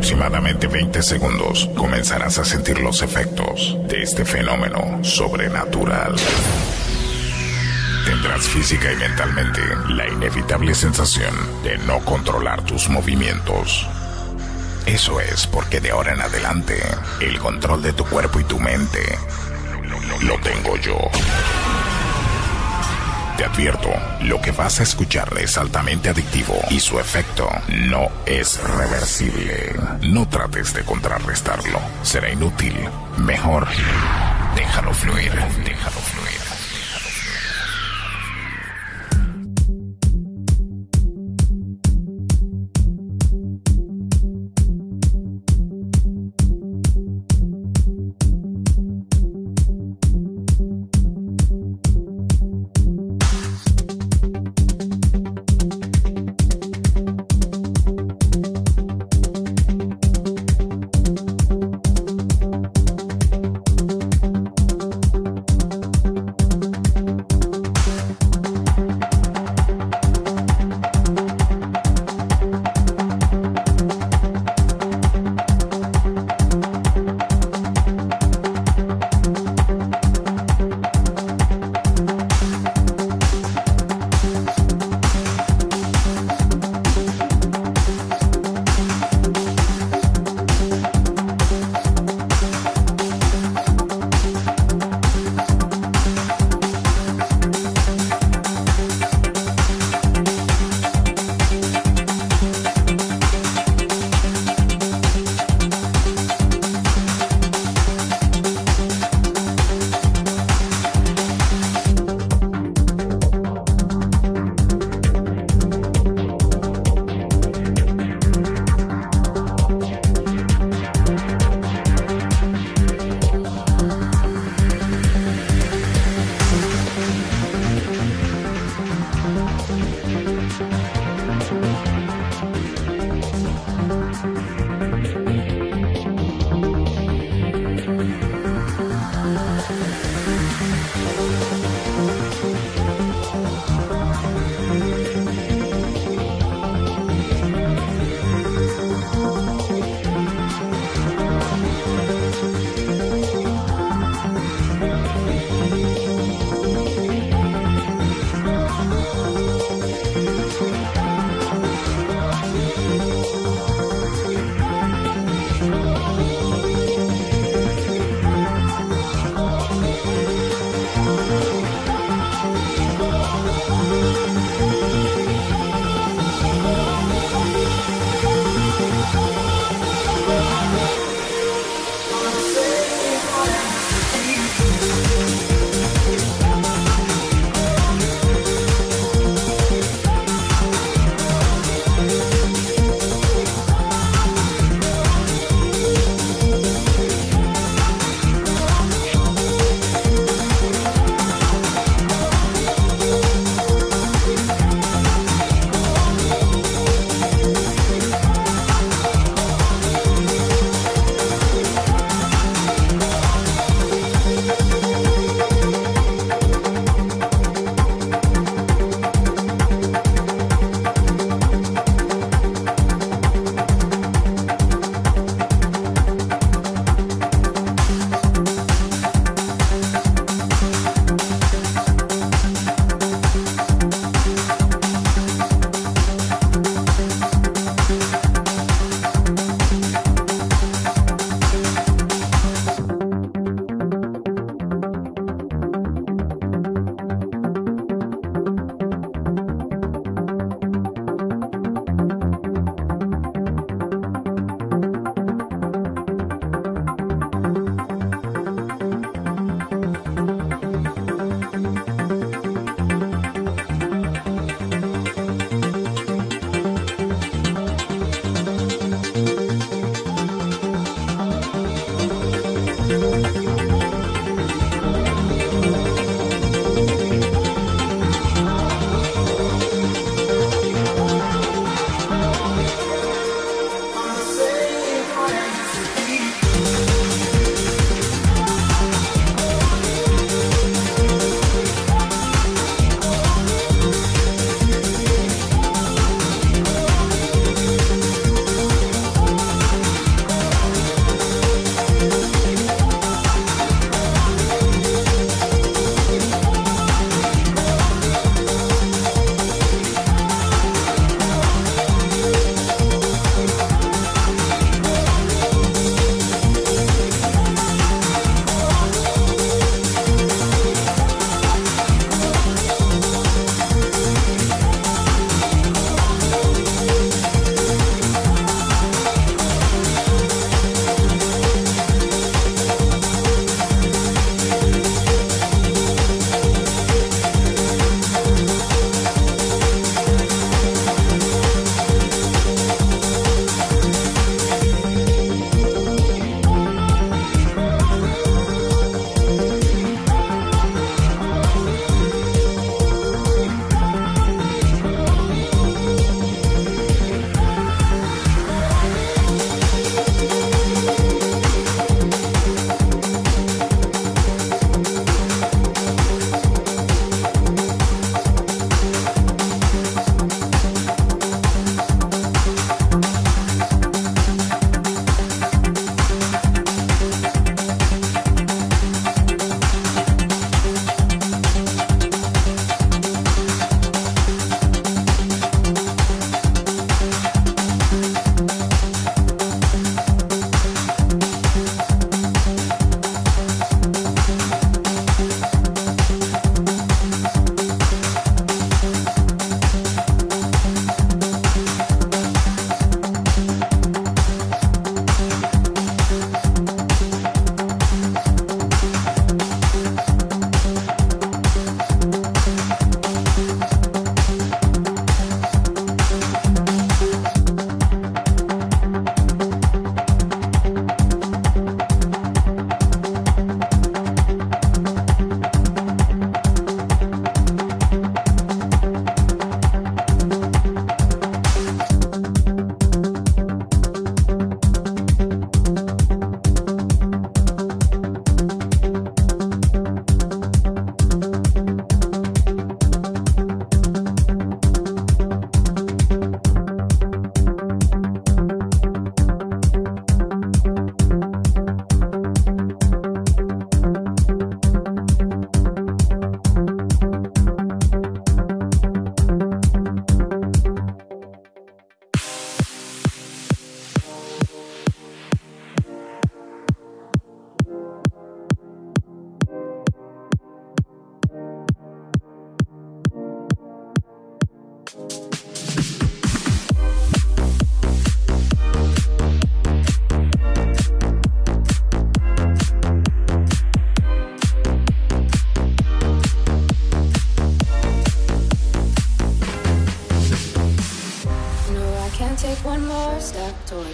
aproximadamente 20 segundos comenzarás a sentir los efectos de este fenómeno sobrenatural. Tendrás física y mentalmente la inevitable sensación de no controlar tus movimientos. Eso es porque de ahora en adelante el control de tu cuerpo y tu mente lo tengo yo. Te advierto, lo que vas a escuchar es altamente adictivo y su efecto no es reversible. No trates de contrarrestarlo, será inútil. Mejor, déjalo fluir, déjalo fluir.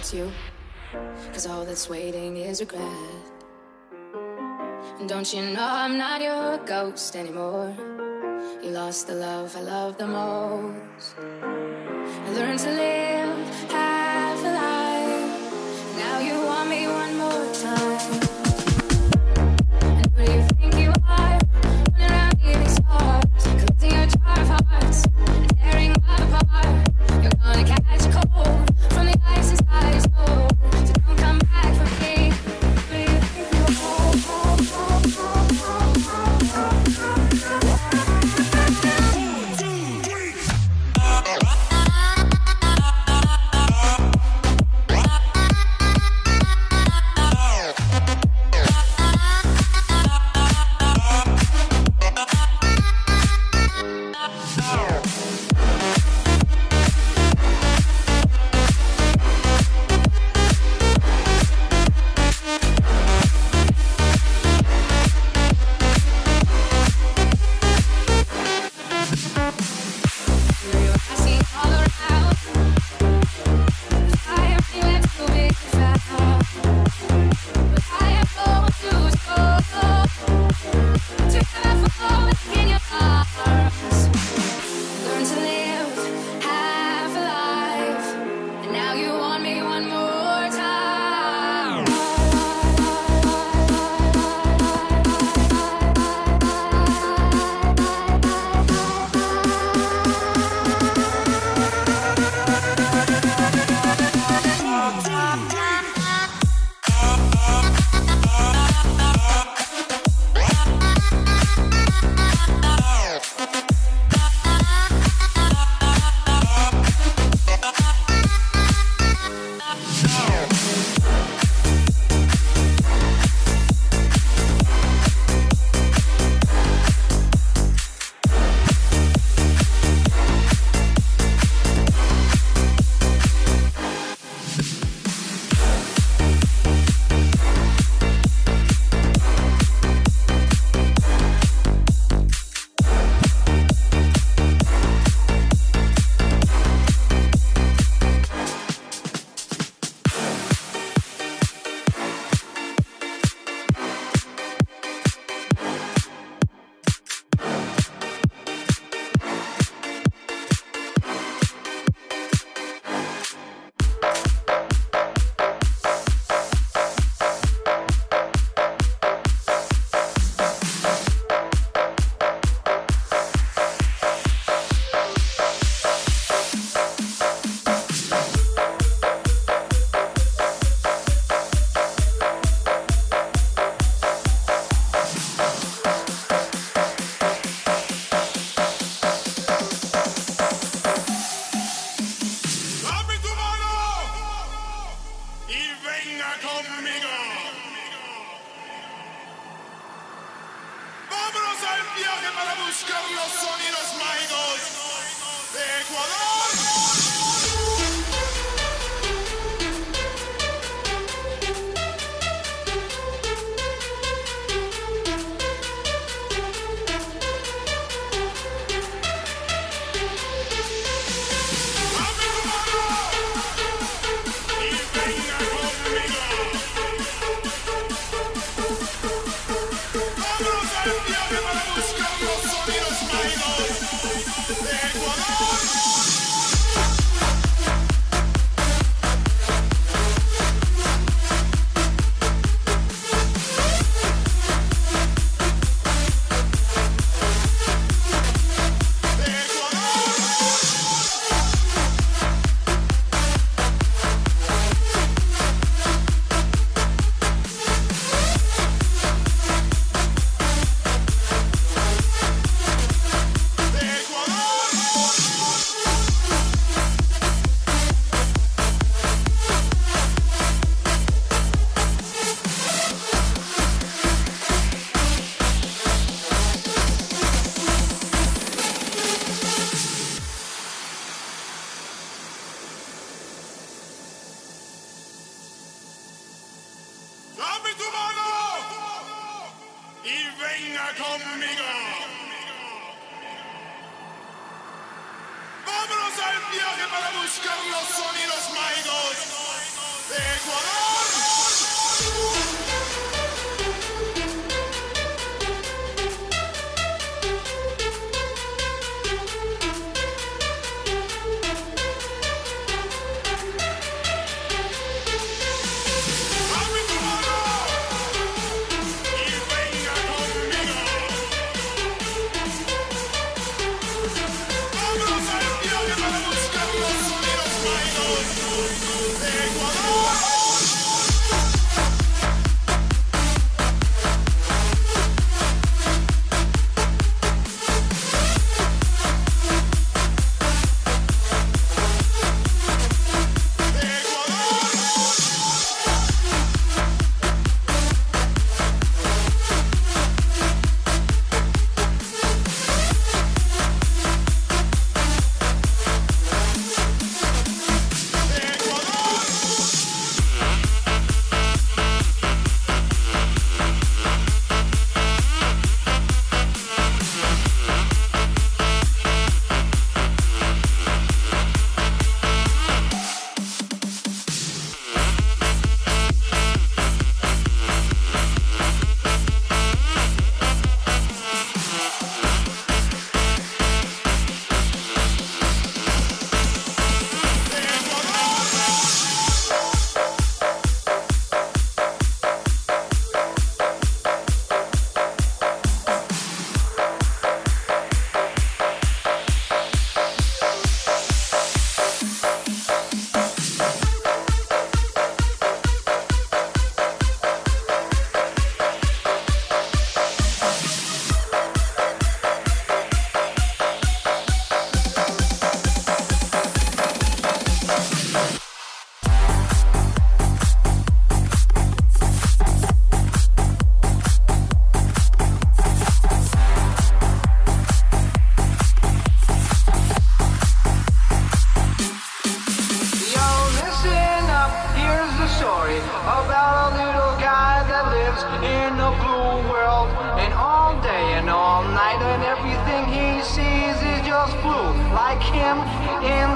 stops you. Cause all that's waiting is regret. And don't you know I'm not your ghost anymore? You lost the love I love the most. I learned to live.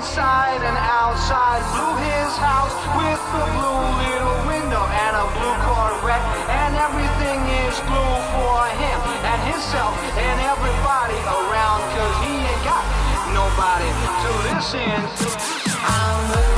inside and outside. Blue his house with a blue little window and a blue Corvette. And everything is blue for him and himself and everybody around. Cause he ain't got nobody to listen to.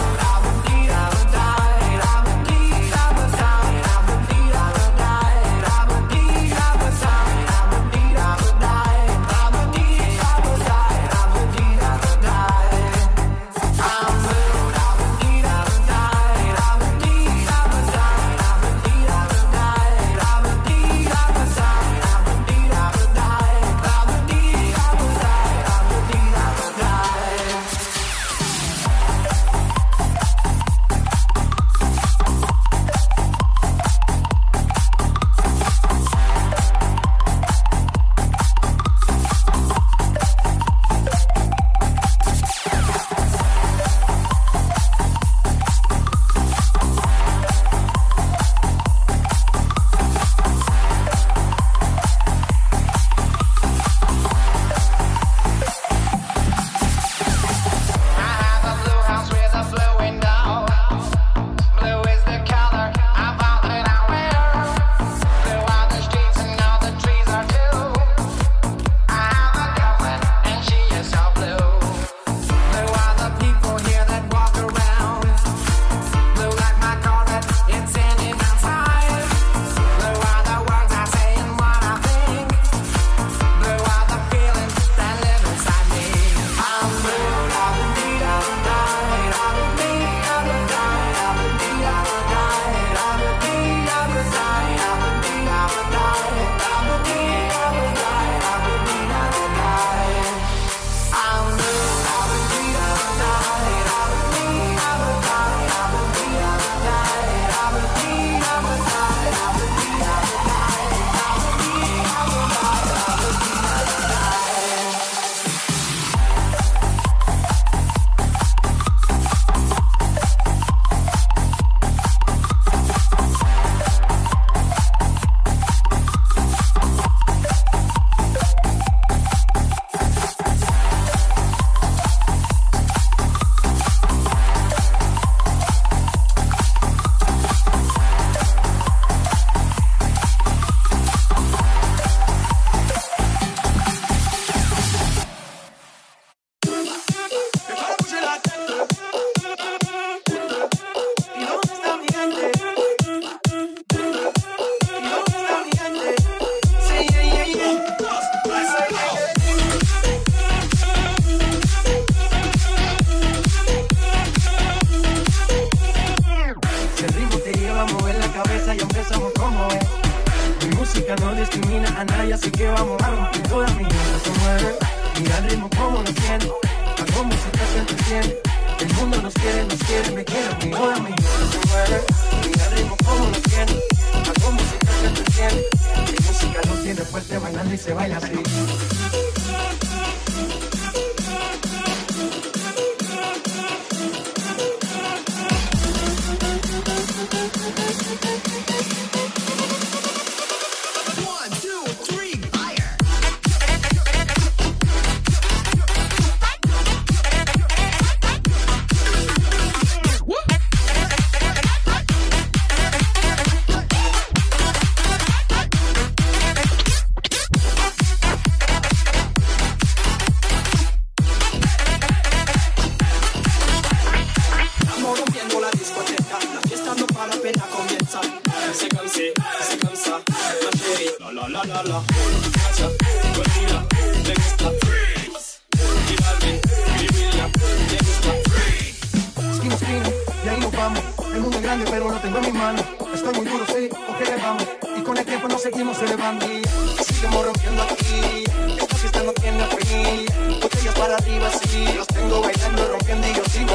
con el tiempo nos seguimos elevando y seguimos rompiendo aquí. Esta fiesta no tiene fin, botellas para arriba sí, los tengo bailando, rompiendo y yo sí.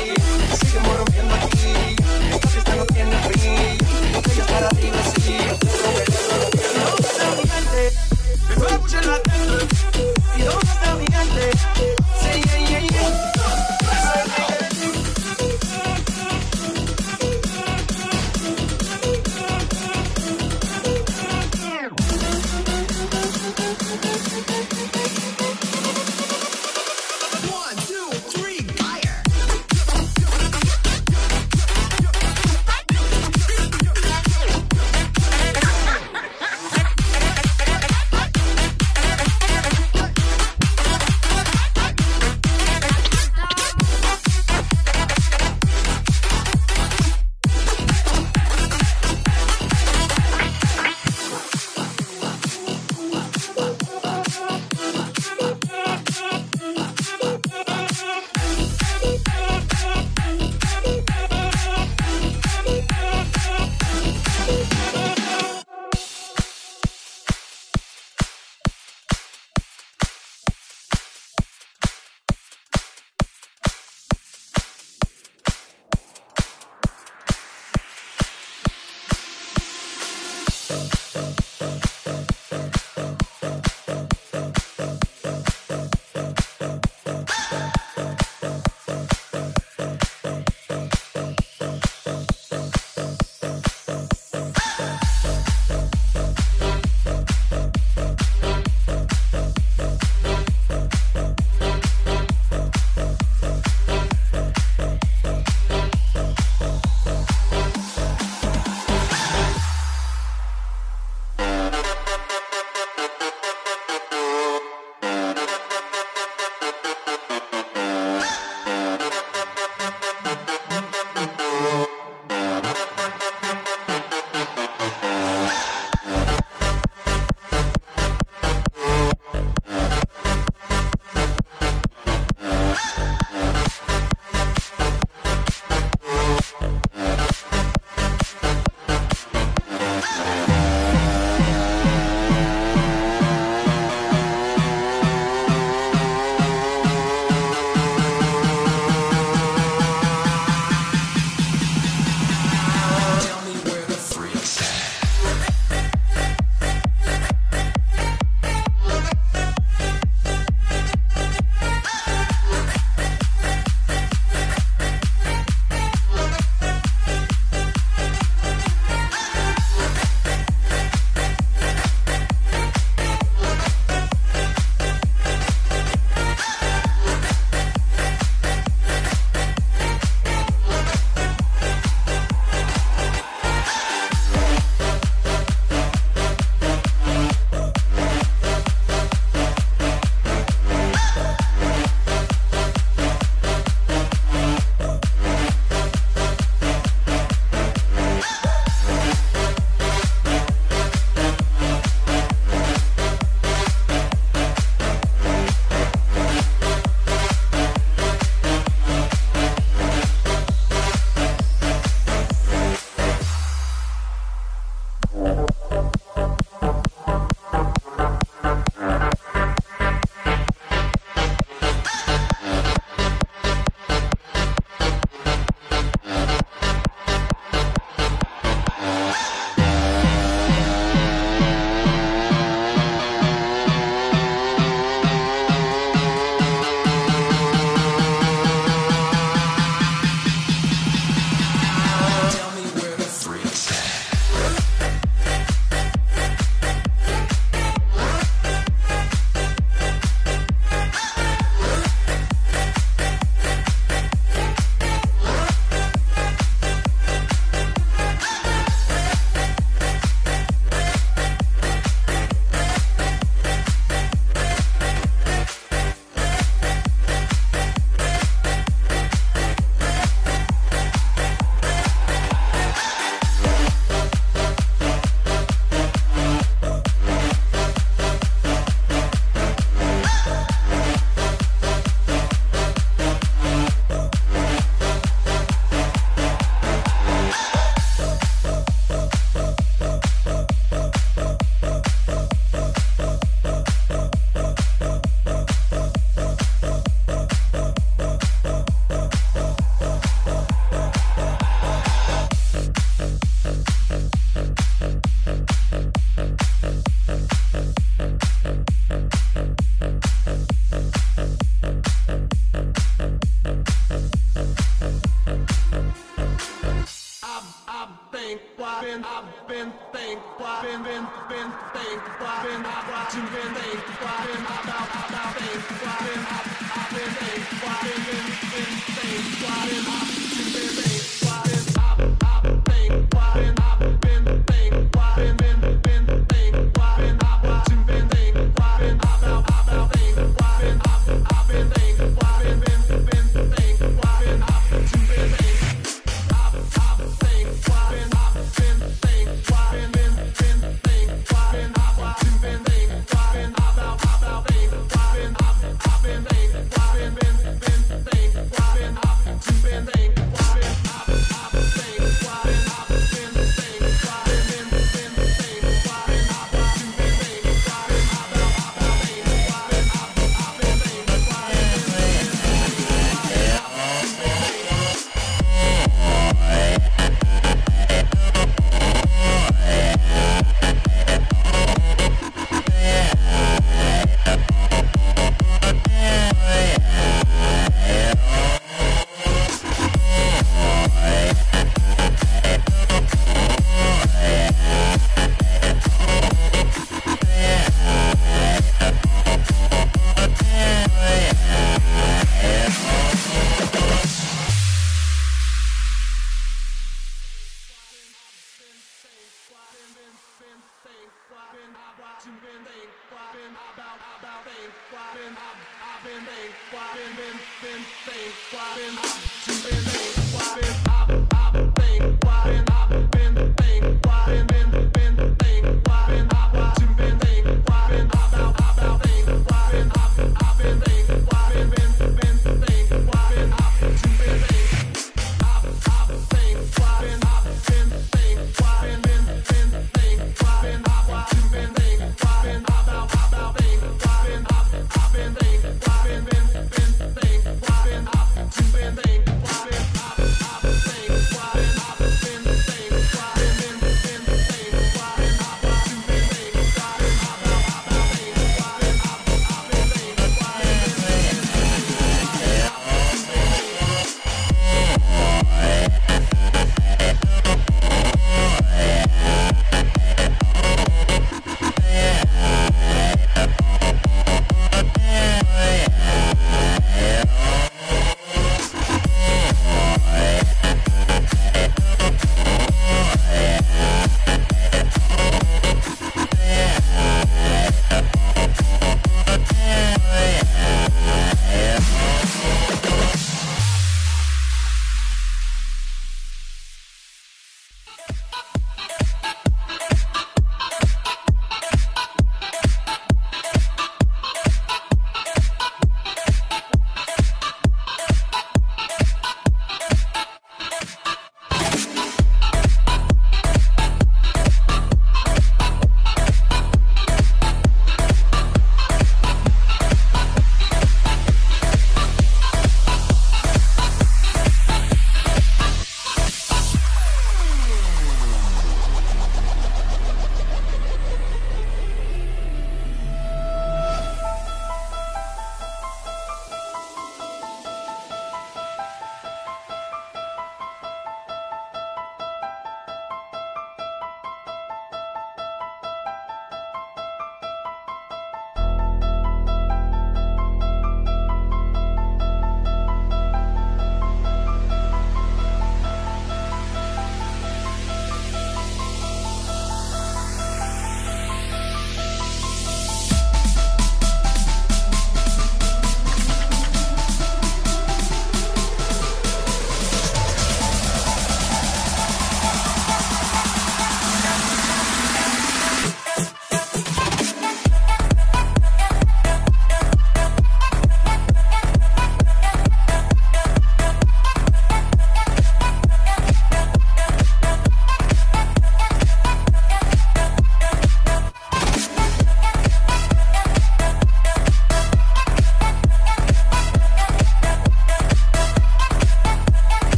Seguimos rompiendo aquí, esta fiesta no tiene fin, botellas para arriba sí.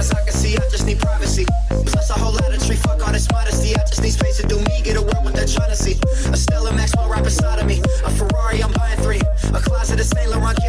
as I can see, I just need privacy. Plus a whole lot of tree, fuck all this modesty. I just need space to do me, get away with that trying to see. A Stella Maxwell right beside of me. A Ferrari, I'm buying three. A closet of Saint Laurent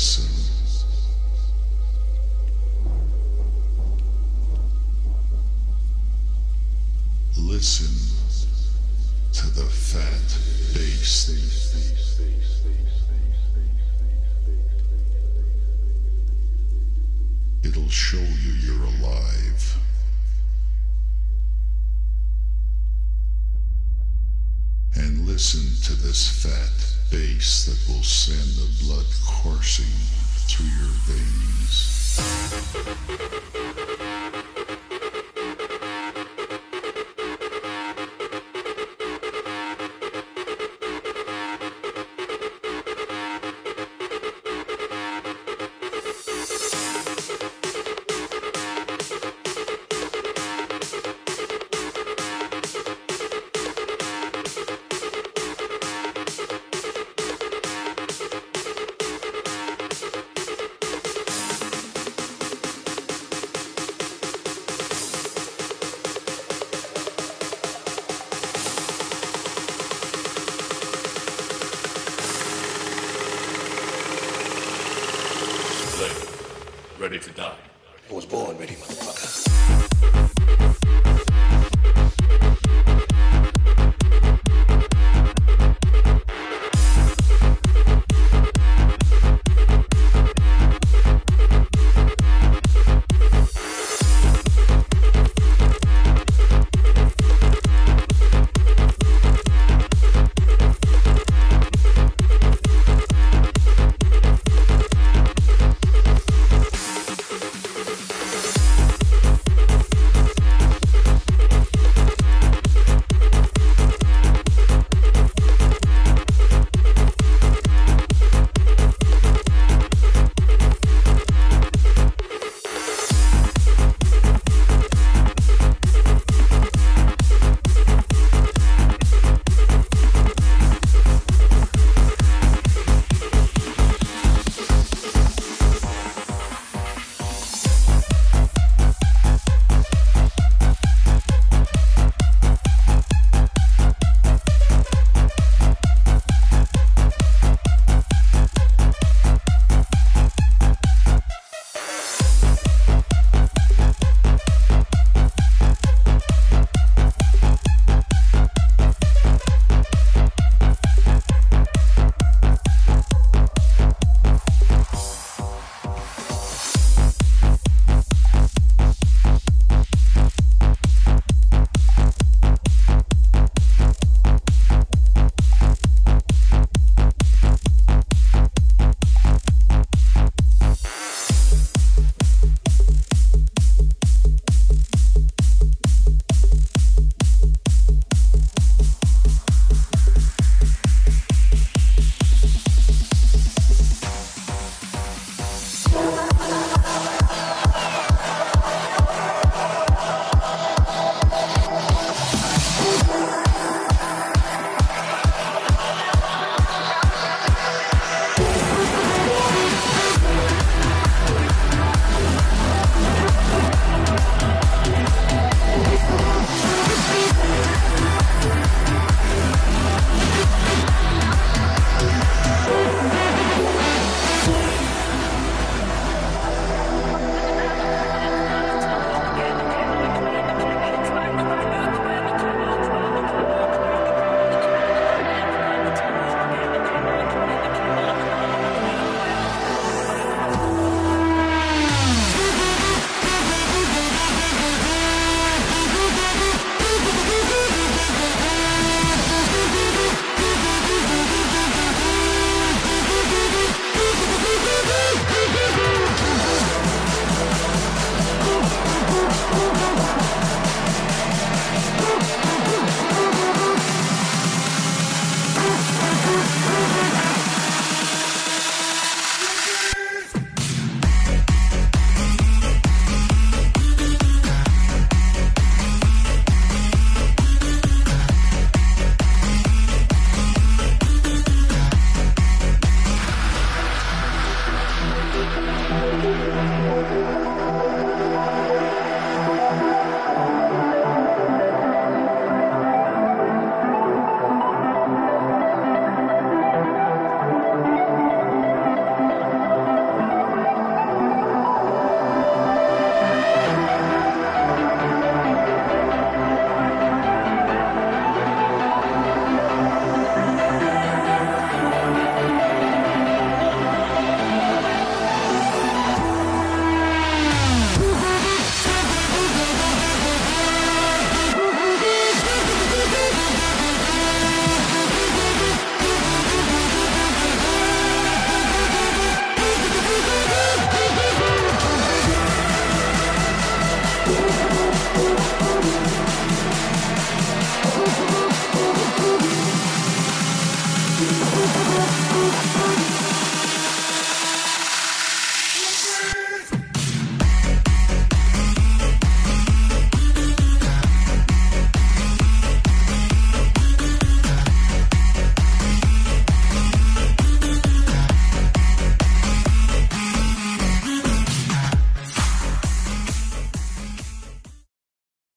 person. Listen to the fat bass. It'll show you you're alive. And listen to this fat bass that will send the blood coursing through your veins.